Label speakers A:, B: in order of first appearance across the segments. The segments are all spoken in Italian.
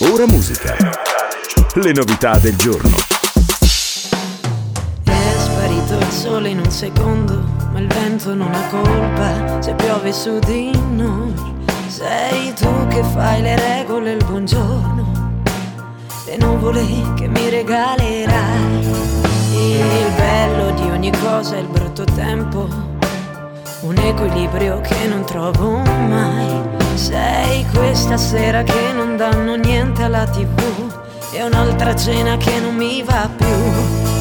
A: Ora musica. Le novità del giorno.
B: È sparito il sole in un secondo, ma il vento non ha colpa se piove su di noi. Sei tu che fai le regole il buongiorno, le nuvole che mi regalerai. Il bello di ogni cosa è il brutto tempo, un equilibrio che non trovo mai. Sei questa sera che non danno niente alla tv e un'altra cena che non mi va più.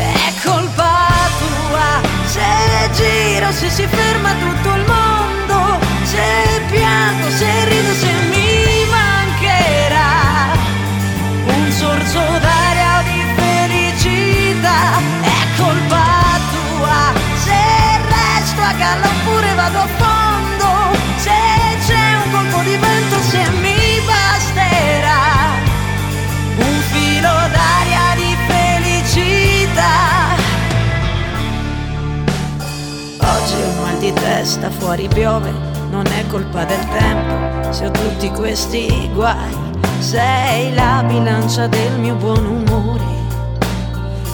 B: Testa, fuori piove, non è colpa del tempo, se ho tutti questi guai, sei la bilancia del mio buon umore,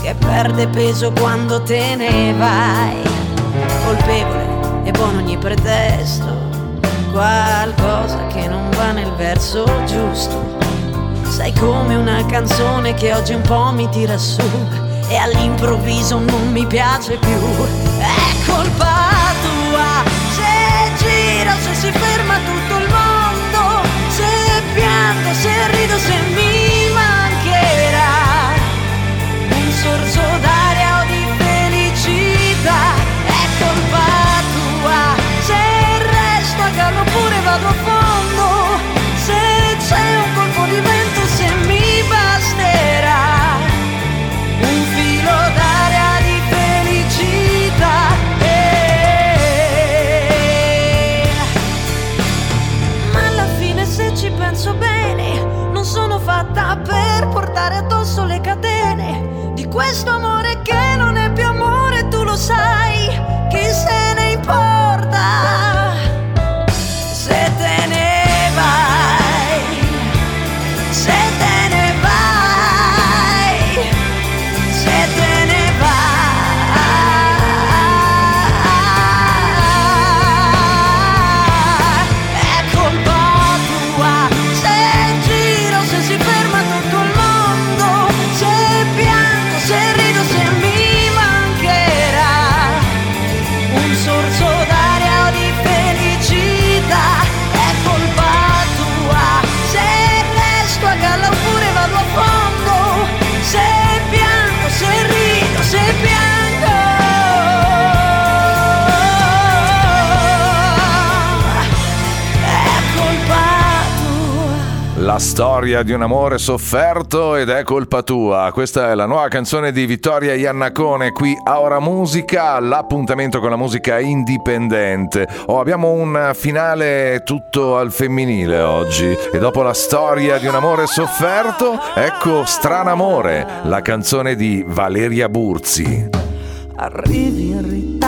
B: che perde peso quando te ne vai, colpevole e buono ogni pretesto, qualcosa che non va nel verso giusto. Sei come una canzone che oggi un po' mi tira su e all'improvviso non mi piace più. È colpa fatta per portare addosso le catene di questo amore che non
C: La storia di un amore sofferto ed è colpa tua. Questa è la nuova canzone di Vittoria Iannacone qui a Ora Musica, l'appuntamento con la musica indipendente. Oh, abbiamo un finale tutto al femminile oggi e dopo la storia di un amore sofferto, ecco Stranamore, la canzone di Valeria Burzi.
D: Arrivi in ritardo,